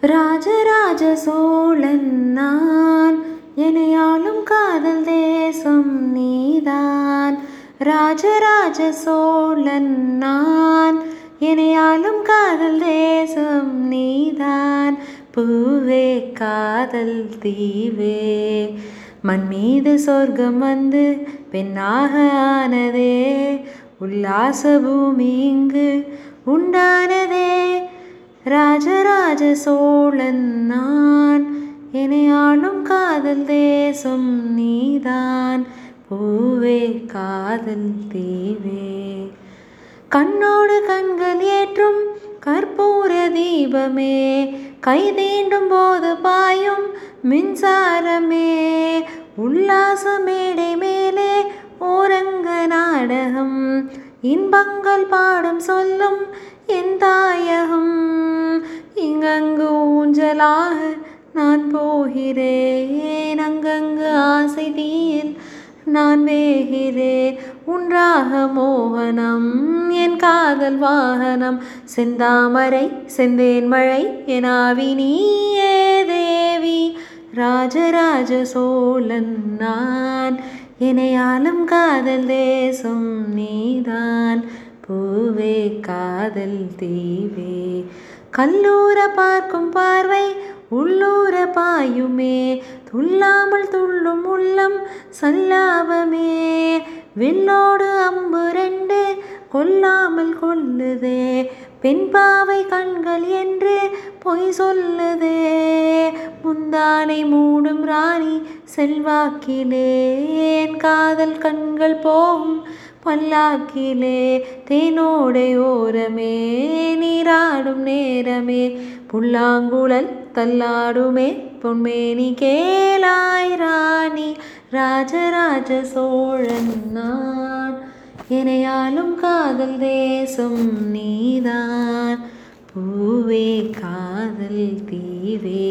ராஜராஜ சோழன் நான். எனையாளும் காதல் தேசம் நீதான். ராஜராஜ சோழன் நான். எனையாளும் காதல் தேசம் நீதான். பூவே காதல் தீவே. மண் மீது சொர்க்கம் வந்து பெண்ணாக ஆனதே. உல்லாச பூமி இங்கு உண்டானதே. ராஜராஜ சோழன் நான். எனையாளும் காதல் தேசம் நீதான். பூவே காதல் தீவே. கண்ணோடு கண்கள் ஏற்றும் கற்பூர தீபமே. கை தீண்டும் போது பாயும் மின்சாரமே. உல்லாசமேடே இன்பங்கள் பாடும் சொல்லும் என் தாயகம். இங்கங்கு ஊஞ்சலாக நான் போகிறேன். அங்கங்கு ஆசை தீயில் நான் வேகிறேன். உன்றாக மோகனம் என் காதல் வாகனம். செந்தாமரை செந்தேன் மழை எனாவி நீயே தேவி. ராஜராஜ சோழன் நான். எனையாளும் காதல் தேசம் நீதான். பூவே காதல் தீவே. கல்லூர பார்க்கும் பார்வை உள்ளூர பாயுமே. துள்ளாமல் துள்ளும் உள்ளம் சல்லாபமே வில்லோடு அம்பு ரெண்டு கொல்லாமல் கொல்லுதே பெண் பாவை கண்கள் என்று பொய் சொல்லுது. முந்தானை மூடும் ராணி செல்வாக்கிலே. என் காதல் கண்கள் போகும் பல்லாக்கிலே. தேனோடை ஓரமே நீராடும் நேரமே. புல்லாங்குழல் தள்ளாடுமே பொன்மேனி கேளாய் ராணி. ராஜராஜ சோழன் நான் காதல் தேசம் நீதான். பூவே காதல் தீவே.